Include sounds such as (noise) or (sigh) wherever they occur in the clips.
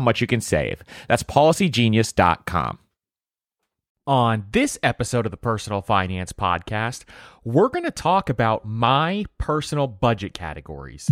much you can save. That's policygenius.com. On this episode of the Personal Finance Podcast, we're going to talk about my personal budget categories.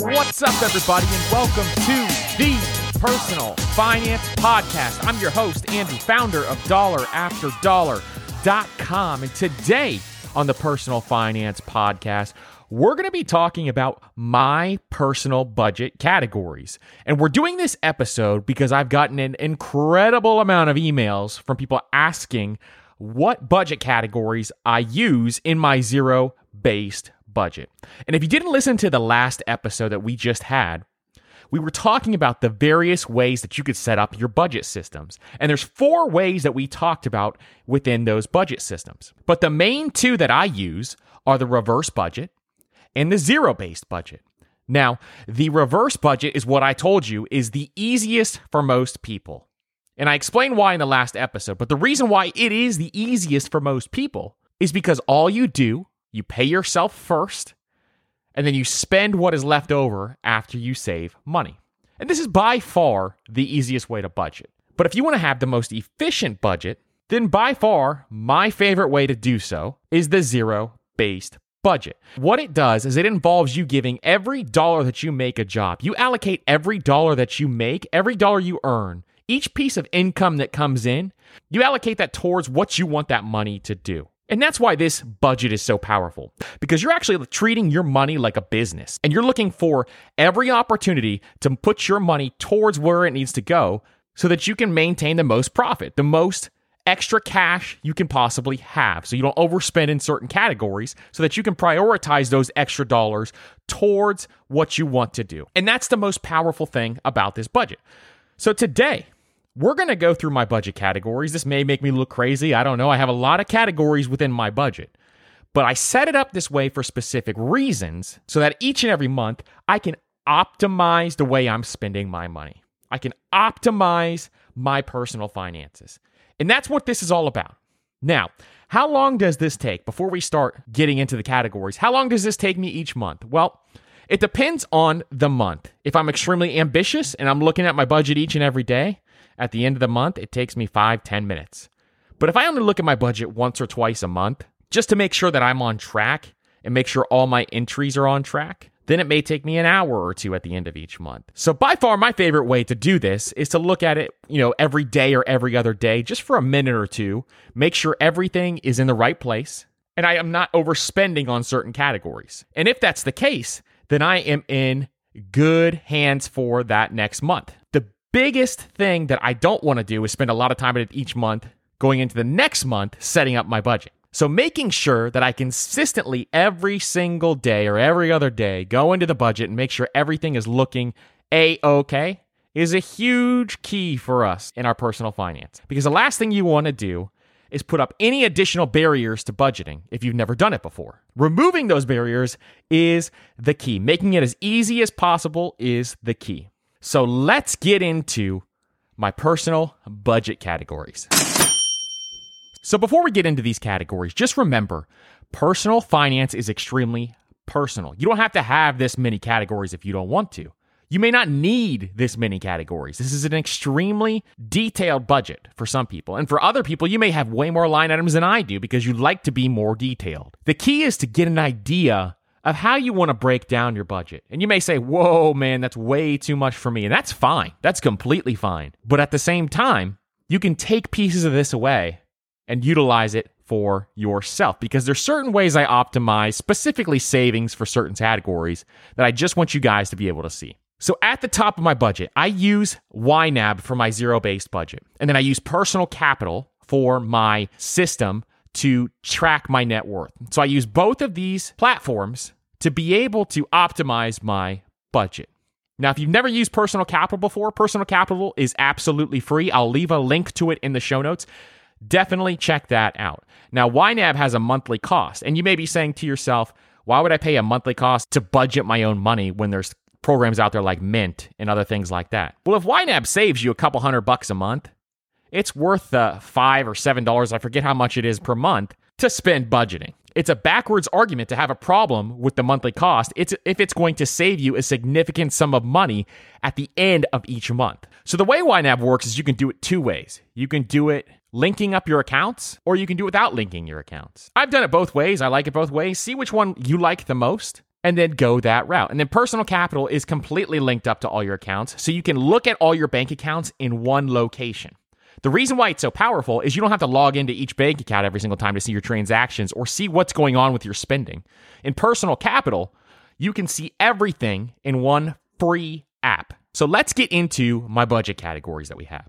What's up, everybody, and welcome to the Personal Finance Podcast. I'm your host, Andrew, founder of DollarAfterDollar.com. And today on the Personal Finance Podcast, we're going to be talking about my personal budget categories. And we're doing this episode because I've gotten an incredible amount of emails from people asking what budget categories I use in my zero based budget. And if you didn't listen to the last episode that we just had, we were talking about the various ways that you could set up your budget systems. And there's four ways that we talked about within those budget systems. But the main two that I use are the reverse budget and the zero based budget. Now, the reverse budget is what I told you is the easiest for most people. And I explained why in the last episode, but the reason why it is the easiest for most people is because all you do you pay yourself first, and then you spend what is left over after you save money. And this is by far the easiest way to budget. But if you want to have the most efficient budget, then by far my favorite way to do so is the zero based budget. What it does is it involves you giving every dollar that you make a job. You allocate every dollar that you make, every dollar you earn, each piece of income that comes in, you allocate that towards what you want that money to do. And that's why this budget is so powerful because you're actually treating your money like a business and you're looking for every opportunity to put your money towards where it needs to go so that you can maintain the most profit, the most extra cash you can possibly have. So you don't overspend in certain categories so that you can prioritize those extra dollars towards what you want to do. And that's the most powerful thing about this budget. So today, we're going to go through my budget categories. This may make me look crazy. I don't know. I have a lot of categories within my budget. But I set it up this way for specific reasons so that each and every month I can optimize the way I'm spending my money. I can optimize my personal finances. And that's what this is all about. Now, how long does this take before we start getting into the categories? How long does this take me each month? Well, it depends on the month. If I'm extremely ambitious and I'm looking at my budget each and every day, at the end of the month, it takes me five, ten minutes. But if I only look at my budget once or twice a month, just to make sure that I'm on track and make sure all my entries are on track, then it may take me an hour or two at the end of each month. So by far my favorite way to do this is to look at it, you know, every day or every other day just for a minute or two, make sure everything is in the right place and I am not overspending on certain categories. And if that's the case, then I am in good hands for that next month. The biggest thing that I don't want to do is spend a lot of time at each month going into the next month setting up my budget. So making sure that I consistently every single day or every other day go into the budget and make sure everything is looking a okay is a huge key for us in our personal finance. Because the last thing you want to do is put up any additional barriers to budgeting if you've never done it before. Removing those barriers is the key. Making it as easy as possible is the key. So let's get into my personal budget categories. So before we get into these categories, just remember personal finance is extremely personal. You don't have to have this many categories if you don't want to. You may not need this many categories. This is an extremely detailed budget for some people. And for other people, you may have way more line items than I do because you like to be more detailed. The key is to get an idea of how you want to break down your budget. And you may say, whoa, man, that's way too much for me. And that's fine. That's completely fine. But at the same time, you can take pieces of this away and utilize it for yourself because there's certain ways I optimize specifically savings for certain categories that I just want you guys to be able to see. So at the top of my budget, I use YNAB for my zero based budget. And then I use personal capital for my system to track my net worth. So I use both of these platforms to be able to optimize my budget. Now, if you've never used personal capital before, personal capital is absolutely free. I'll leave a link to it in the show notes. Definitely check that out. Now, YNAB has a monthly cost, and you may be saying to yourself, why would I pay a monthly cost to budget my own money when there's programs out there like Mint and other things like that. Well, if YNAB saves you a couple hundred bucks a month, it's worth the five or seven dollars, I forget how much it is per month, to spend budgeting. It's a backwards argument to have a problem with the monthly cost it's, if it's going to save you a significant sum of money at the end of each month. So, the way YNAB works is you can do it two ways. You can do it linking up your accounts, or you can do it without linking your accounts. I've done it both ways. I like it both ways. See which one you like the most and then go that route. And then personal capital is completely linked up to all your accounts. So you can look at all your bank accounts in one location. The reason why it's so powerful is you don't have to log into each bank account every single time to see your transactions or see what's going on with your spending. In personal capital, you can see everything in one free app. So let's get into my budget categories that we have.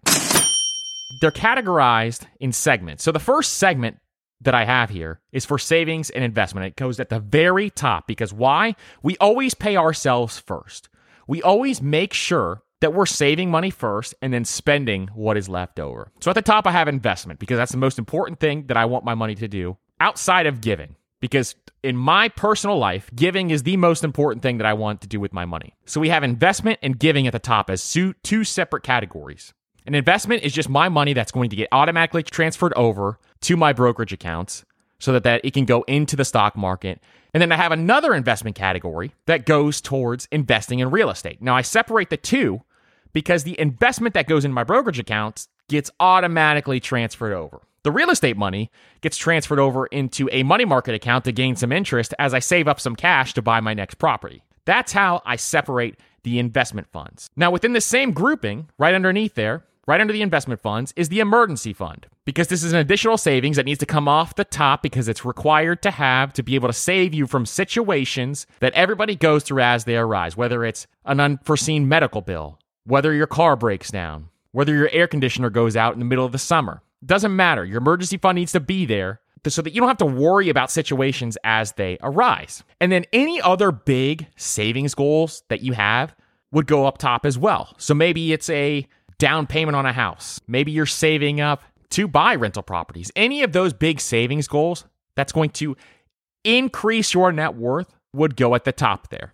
They're categorized in segments. So the first segment that I have here is for savings and investment. It goes at the very top because why? We always pay ourselves first. We always make sure that we're saving money first and then spending what is left over. So at the top, I have investment because that's the most important thing that I want my money to do outside of giving. Because in my personal life, giving is the most important thing that I want to do with my money. So we have investment and giving at the top as two separate categories. An investment is just my money that's going to get automatically transferred over to my brokerage accounts so that, that it can go into the stock market. And then I have another investment category that goes towards investing in real estate. Now I separate the two because the investment that goes in my brokerage account gets automatically transferred over. The real estate money gets transferred over into a money market account to gain some interest as I save up some cash to buy my next property. That's how I separate the investment funds. Now, within the same grouping, right underneath there, right under the investment funds is the emergency fund because this is an additional savings that needs to come off the top because it's required to have to be able to save you from situations that everybody goes through as they arise, whether it's an unforeseen medical bill, whether your car breaks down, whether your air conditioner goes out in the middle of the summer. Doesn't matter. Your emergency fund needs to be there so that you don't have to worry about situations as they arise. And then any other big savings goals that you have would go up top as well. So maybe it's a down payment on a house. Maybe you're saving up to buy rental properties. Any of those big savings goals that's going to increase your net worth would go at the top there.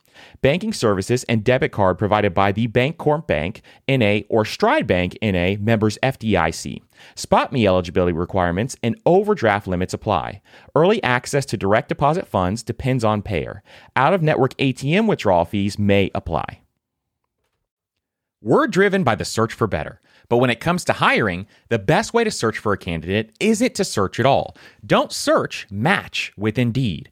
Banking services and debit card provided by the Bancorp Bank, NA, or Stride Bank, NA, members FDIC. SpotMe eligibility requirements and overdraft limits apply. Early access to direct deposit funds depends on payer. Out of network ATM withdrawal fees may apply. We're driven by the search for better. But when it comes to hiring, the best way to search for a candidate isn't to search at all. Don't search, match with Indeed.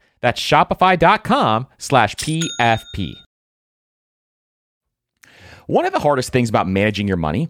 That's shopify.com slash PFP. One of the hardest things about managing your money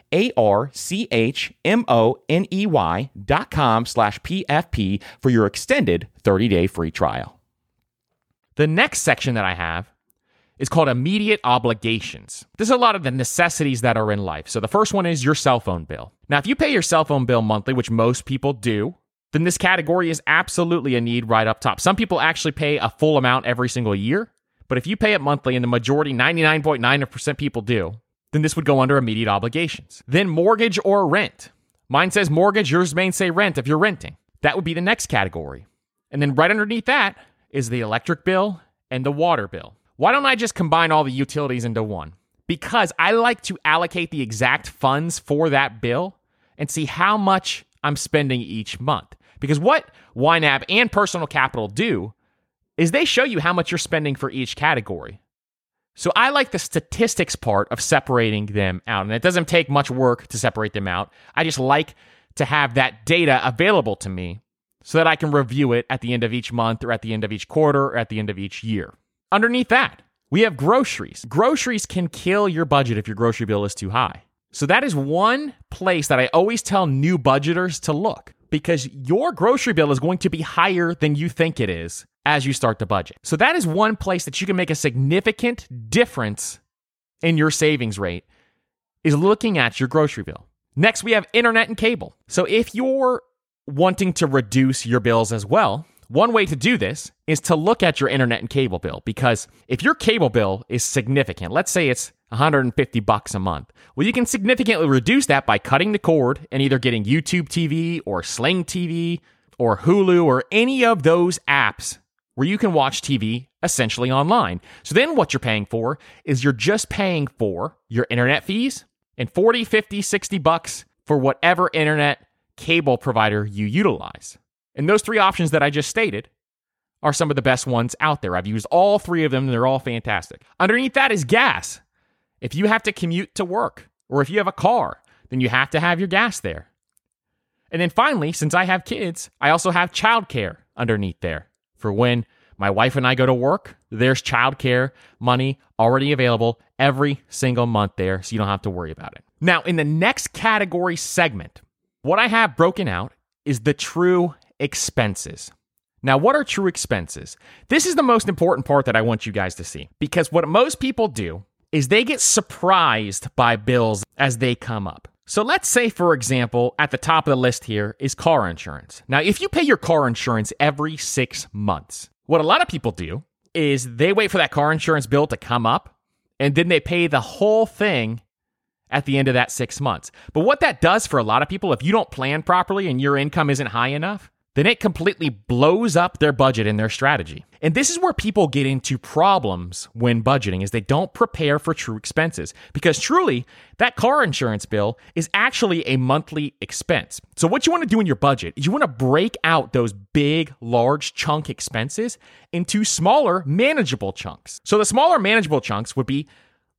A R C H M O N E Y dot com slash PFP for your extended 30 day free trial. The next section that I have is called immediate obligations. This is a lot of the necessities that are in life. So the first one is your cell phone bill. Now, if you pay your cell phone bill monthly, which most people do, then this category is absolutely a need right up top. Some people actually pay a full amount every single year, but if you pay it monthly, and the majority, 99.9% people do, then this would go under immediate obligations. Then mortgage or rent. Mine says mortgage, yours may say rent if you're renting. That would be the next category. And then right underneath that is the electric bill and the water bill. Why don't I just combine all the utilities into one? Because I like to allocate the exact funds for that bill and see how much I'm spending each month. Because what YNAB and Personal Capital do is they show you how much you're spending for each category. So I like the statistics part of separating them out. And it doesn't take much work to separate them out. I just like to have that data available to me so that I can review it at the end of each month or at the end of each quarter or at the end of each year. Underneath that, We have groceries. Groceries can kill your budget if your grocery bill is too high. So that is one place that I always tell new budgeters to look because your grocery bill is going to be higher than you think it is as you start to budget. So that is one place that you can make a significant difference in your savings rate is looking at your grocery bill. Next, we have internet and cable. So if you're wanting to reduce your bills as well, one way to do this is to look at your internet and cable bill because if your cable bill is significant, let's say it's 150 bucks a month. Well, you can significantly reduce that by cutting the cord and either getting YouTube TV or Sling TV or Hulu or any of those apps where you can watch TV essentially online. So then what you're paying for is you're just paying for your internet fees and 40, 50, 60 bucks for whatever internet cable provider you utilize. And those three options that I just stated are some of the best ones out there. I've used all three of them, and they're all fantastic. Underneath that is gas. If you have to commute to work, or if you have a car, then you have to have your gas there. And then finally, since I have kids, I also have childcare underneath there for when my wife and I go to work. There's childcare money already available every single month there, so you don't have to worry about it. Now, in the next category segment, what I have broken out is the true expenses. Now, what are true expenses? This is the most important part that I want you guys to see because what most people do is they get surprised by bills as they come up. So let's say, for example, at the top of the list here is car insurance. Now, if you pay your car insurance every six months, what a lot of people do is they wait for that car insurance bill to come up and then they pay the whole thing at the end of that six months. But what that does for a lot of people, if you don't plan properly and your income isn't high enough, then it completely blows up their budget and their strategy. And this is where people get into problems when budgeting is they don't prepare for true expenses because truly that car insurance bill is actually a monthly expense. So what you want to do in your budget is you want to break out those big large chunk expenses into smaller manageable chunks. So the smaller manageable chunks would be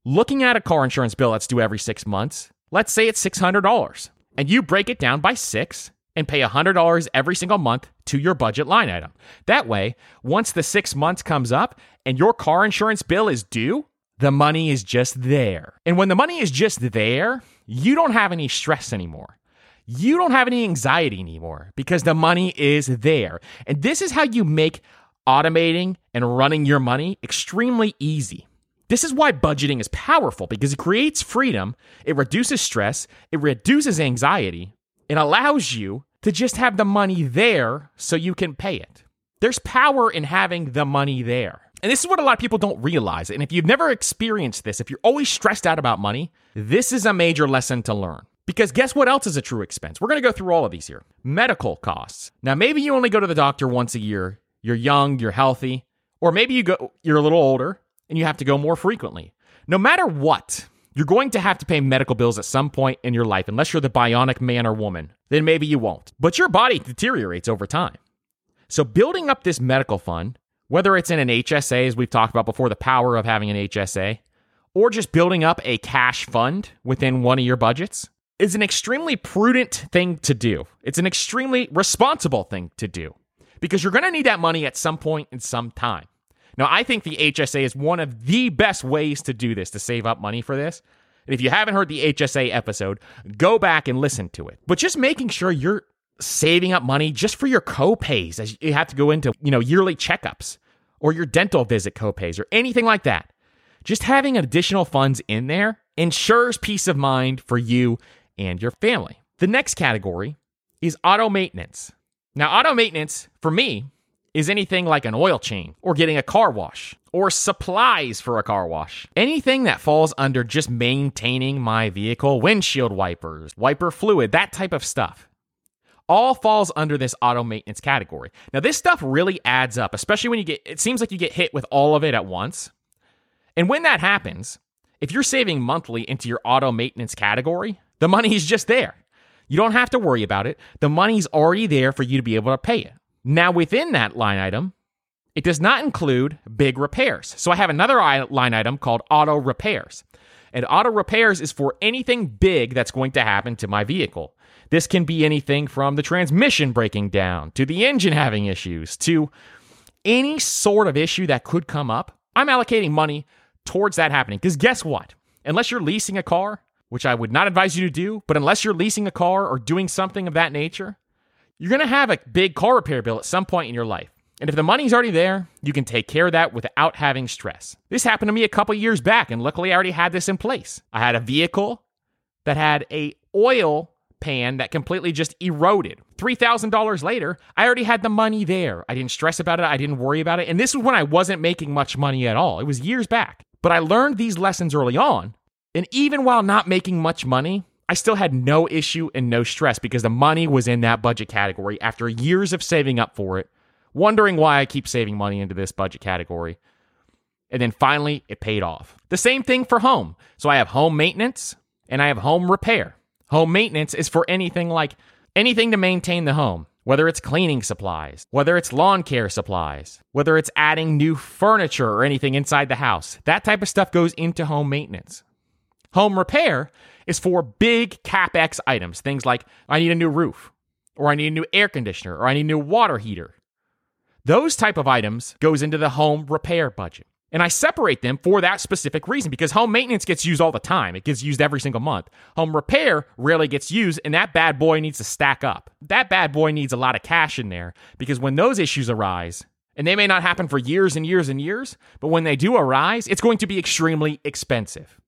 looking at a car insurance bill that's due every 6 months. Let's say it's $600 and you break it down by 6 and pay $100 every single month to your budget line item. That way, once the six months comes up and your car insurance bill is due, the money is just there. And when the money is just there, you don't have any stress anymore. You don't have any anxiety anymore because the money is there. And this is how you make automating and running your money extremely easy. This is why budgeting is powerful because it creates freedom, it reduces stress, it reduces anxiety, it allows you to just have the money there so you can pay it. There's power in having the money there. And this is what a lot of people don't realize. And if you've never experienced this, if you're always stressed out about money, this is a major lesson to learn. Because guess what else is a true expense? We're going to go through all of these here. Medical costs. Now, maybe you only go to the doctor once a year. You're young, you're healthy, or maybe you go you're a little older and you have to go more frequently. No matter what, you're going to have to pay medical bills at some point in your life, unless you're the bionic man or woman. Then maybe you won't. But your body deteriorates over time. So, building up this medical fund, whether it's in an HSA, as we've talked about before, the power of having an HSA, or just building up a cash fund within one of your budgets, is an extremely prudent thing to do. It's an extremely responsible thing to do because you're going to need that money at some point in some time. Now, I think the HSA is one of the best ways to do this, to save up money for this. And if you haven't heard the HSA episode, go back and listen to it. But just making sure you're saving up money just for your copays as you have to go into, you know, yearly checkups or your dental visit copays or anything like that. Just having additional funds in there ensures peace of mind for you and your family. The next category is auto maintenance. Now, auto maintenance for me is anything like an oil change or getting a car wash or supplies for a car wash. Anything that falls under just maintaining my vehicle, windshield wipers, wiper fluid, that type of stuff. All falls under this auto maintenance category. Now, this stuff really adds up, especially when you get, it seems like you get hit with all of it at once. And when that happens, if you're saving monthly into your auto maintenance category, the money is just there. You don't have to worry about it. The money's already there for you to be able to pay it. Now, within that line item, it does not include big repairs. So I have another line item called auto repairs. And auto repairs is for anything big that's going to happen to my vehicle. This can be anything from the transmission breaking down to the engine having issues to any sort of issue that could come up. I'm allocating money towards that happening. Because guess what? Unless you're leasing a car, which I would not advise you to do, but unless you're leasing a car or doing something of that nature, you're going to have a big car repair bill at some point in your life. And if the money's already there, you can take care of that without having stress. This happened to me a couple years back, and luckily I already had this in place. I had a vehicle that had a oil pan that completely just eroded. $3,000 later, I already had the money there. I didn't stress about it. I didn't worry about it. And this was when I wasn't making much money at all. It was years back. But I learned these lessons early on. And even while not making much money, I still had no issue and no stress because the money was in that budget category after years of saving up for it, wondering why I keep saving money into this budget category. And then finally, it paid off. The same thing for home. So I have home maintenance and I have home repair. Home maintenance is for anything like anything to maintain the home, whether it's cleaning supplies, whether it's lawn care supplies, whether it's adding new furniture or anything inside the house. That type of stuff goes into home maintenance. Home repair is for big capex items, things like I need a new roof, or I need a new air conditioner, or I need a new water heater. Those type of items goes into the home repair budget. And I separate them for that specific reason because home maintenance gets used all the time. It gets used every single month. Home repair rarely gets used, and that bad boy needs to stack up. That bad boy needs a lot of cash in there because when those issues arise, and they may not happen for years and years and years, but when they do arise, it's going to be extremely expensive.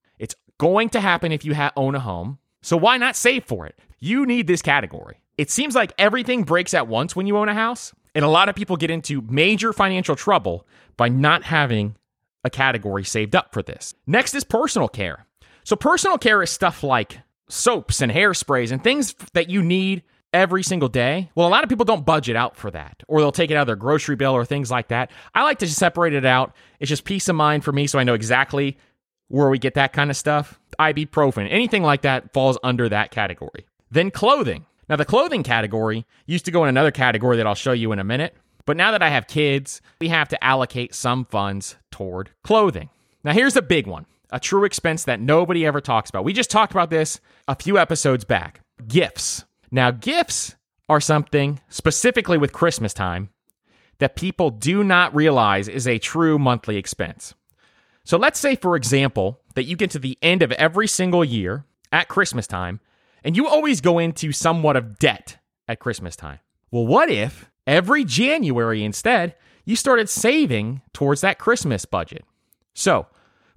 Going to happen if you ha- own a home. So why not save for it? You need this category. It seems like everything breaks at once when you own a house, and a lot of people get into major financial trouble by not having a category saved up for this. Next is personal care. So, personal care is stuff like soaps and hairsprays and things that you need every single day. Well, a lot of people don't budget out for that, or they'll take it out of their grocery bill or things like that. I like to separate it out. It's just peace of mind for me, so I know exactly where we get that kind of stuff. Ibuprofen, anything like that falls under that category. Then clothing. Now, the clothing category used to go in another category that I'll show you in a minute. But now that I have kids, we have to allocate some funds toward clothing. Now, here's a big one a true expense that nobody ever talks about. We just talked about this a few episodes back gifts. Now, gifts are something specifically with Christmas time that people do not realize is a true monthly expense. So, let's say, for example, that you get to the end of every single year at Christmas time and you always go into somewhat of debt at Christmas time. Well, what if every January instead, you started saving towards that Christmas budget. So,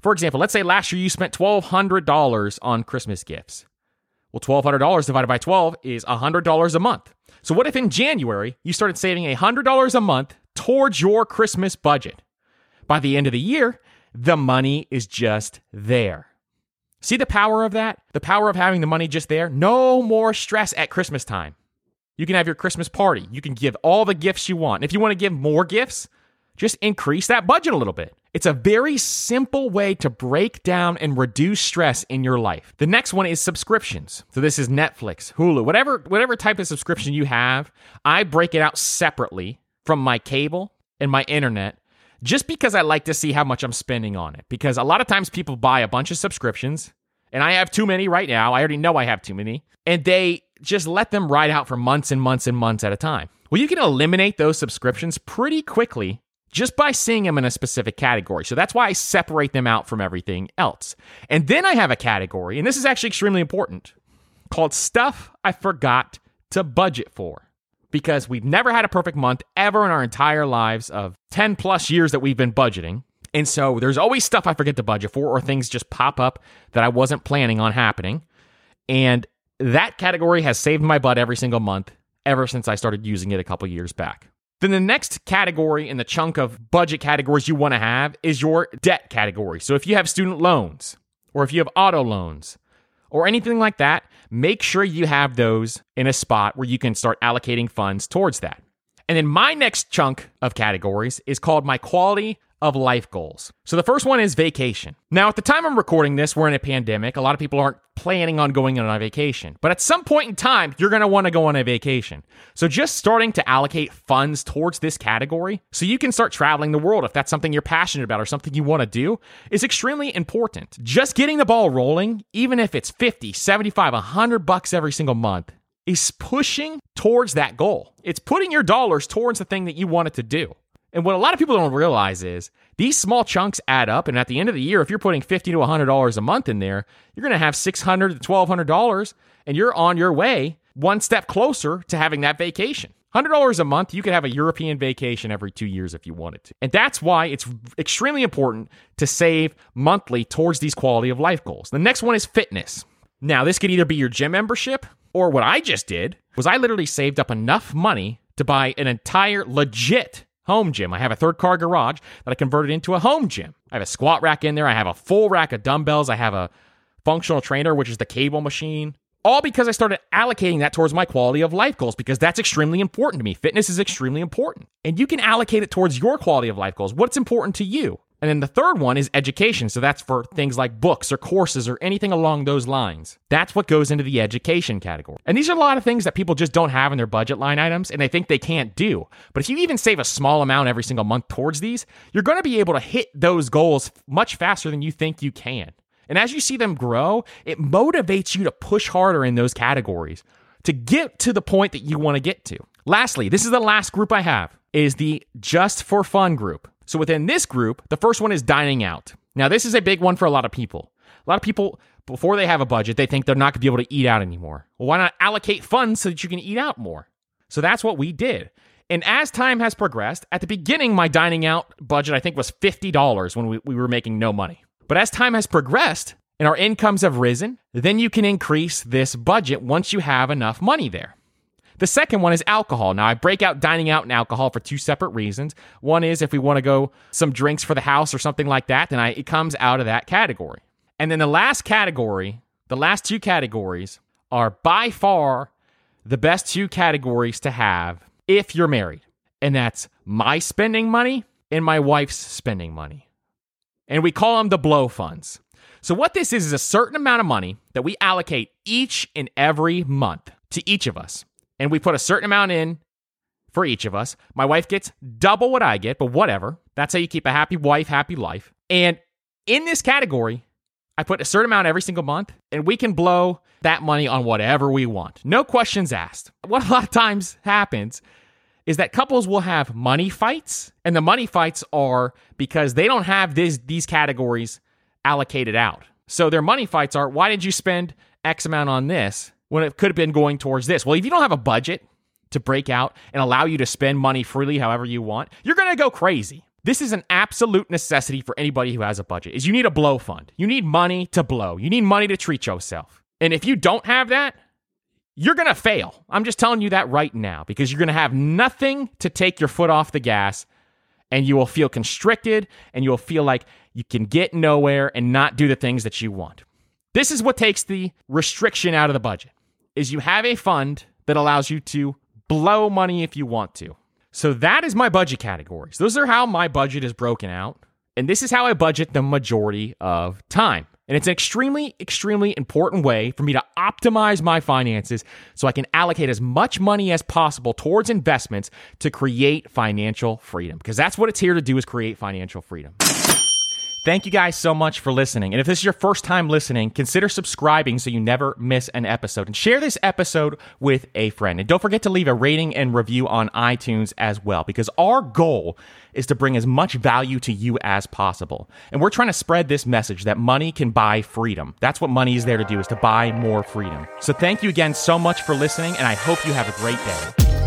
for example, let's say last year you spent $1,200 on Christmas gifts. Well, $1,200 divided by 12 is $100 a month. So, what if in January you started saving $100 a month towards your Christmas budget? By the end of the year, the money is just there. See the power of that? The power of having the money just there? No more stress at Christmas time. You can have your Christmas party. You can give all the gifts you want. If you want to give more gifts, just increase that budget a little bit. It's a very simple way to break down and reduce stress in your life. The next one is subscriptions. So this is Netflix, Hulu, whatever whatever type of subscription you have, I break it out separately from my cable and my internet just because I like to see how much I'm spending on it. Because a lot of times people buy a bunch of subscriptions and I have too many right now. I already know I have too many. And they just let them ride out for months and months and months at a time. Well, you can eliminate those subscriptions pretty quickly just by seeing them in a specific category. So that's why I separate them out from everything else. And then I have a category, and this is actually extremely important, called Stuff I Forgot to Budget For. Because we've never had a perfect month ever in our entire lives of 10 plus years that we've been budgeting. And so there's always stuff I forget to budget for, or things just pop up that I wasn't planning on happening. And that category has saved my butt every single month ever since I started using it a couple years back. Then the next category in the chunk of budget categories you want to have is your debt category. So if you have student loans or if you have auto loans or anything like that, make sure you have those in a spot where you can start allocating funds towards that. And then my next chunk of categories is called my quality of life goals. So the first one is vacation. Now, at the time I'm recording this, we're in a pandemic. A lot of people aren't planning on going on a vacation, but at some point in time, you're going to want to go on a vacation. So just starting to allocate funds towards this category so you can start traveling the world if that's something you're passionate about or something you want to do is extremely important. Just getting the ball rolling, even if it's 50, 75, 100 bucks every single month, is pushing towards that goal. It's putting your dollars towards the thing that you wanted to do. And what a lot of people don't realize is these small chunks add up. And at the end of the year, if you're putting 50 to $100 a month in there, you're going to have 600 to $1,200 and you're on your way one step closer to having that vacation. $100 a month, you could have a European vacation every two years if you wanted to. And that's why it's extremely important to save monthly towards these quality of life goals. The next one is fitness. Now, this could either be your gym membership or what I just did was I literally saved up enough money to buy an entire legit home gym. I have a third car garage that I converted into a home gym. I have a squat rack in there. I have a full rack of dumbbells. I have a functional trainer, which is the cable machine. All because I started allocating that towards my quality of life goals because that's extremely important to me. Fitness is extremely important. And you can allocate it towards your quality of life goals. What's important to you? And then the third one is education. So that's for things like books or courses or anything along those lines. That's what goes into the education category. And these are a lot of things that people just don't have in their budget line items and they think they can't do. But if you even save a small amount every single month towards these, you're going to be able to hit those goals much faster than you think you can. And as you see them grow, it motivates you to push harder in those categories to get to the point that you want to get to. Lastly, this is the last group I have is the just for fun group. So within this group, the first one is dining out. Now, this is a big one for a lot of people. A lot of people, before they have a budget, they think they're not going to be able to eat out anymore. Well, why not allocate funds so that you can eat out more? So that's what we did. And as time has progressed, at the beginning, my dining out budget, I think, was $50 when we, we were making no money. But as time has progressed and our incomes have risen, then you can increase this budget once you have enough money there. The second one is alcohol. Now, I break out dining out and alcohol for two separate reasons. One is if we want to go some drinks for the house or something like that, then I, it comes out of that category. And then the last category, the last two categories are by far the best two categories to have if you're married. And that's my spending money and my wife's spending money. And we call them the blow funds. So, what this is, is a certain amount of money that we allocate each and every month to each of us and we put a certain amount in for each of us. My wife gets double what I get, but whatever. That's how you keep a happy wife, happy life. And in this category, I put a certain amount every single month, and we can blow that money on whatever we want. No questions asked. (laughs) What a lot of times happens is that couples will have money fights, and the money fights are because they don't have this, these categories allocated out. So their money fights are why did you spend X amount on this? When it could have been going towards this. Well, if you don't have a budget to break out and allow you to spend money freely however you want, you're going to go crazy. This is an absolute necessity for anybody who has a budget. Is you need a blow fund. You need money to blow. You need money to treat yourself. And if you don't have that, you're going to fail. I'm just telling you that right now because you're going to have nothing to take your foot off the gas and you will feel constricted and you will feel like you can get nowhere and not do the things that you want. This is what takes the restriction out of the budget is you have a fund that allows you to blow money if you want to. So that is my budget categories. Those are how my budget is broken out. And this is how I budget the majority of time. And it's an extremely, extremely important way for me to optimize my finances so I can allocate as much money as possible towards investments to create financial freedom. Because that's what it's here to do is create financial freedom. Thank you guys so much for listening. And if this is your first time listening, consider subscribing so you never miss an episode. And share this episode with a friend. And don't forget to leave a rating and review on iTunes as well, because our goal is to bring as much value to you as possible. And we're trying to spread this message that money can buy freedom. That's what money is there to do, is to buy more freedom. So thank you again so much for listening, and I hope you have a great day.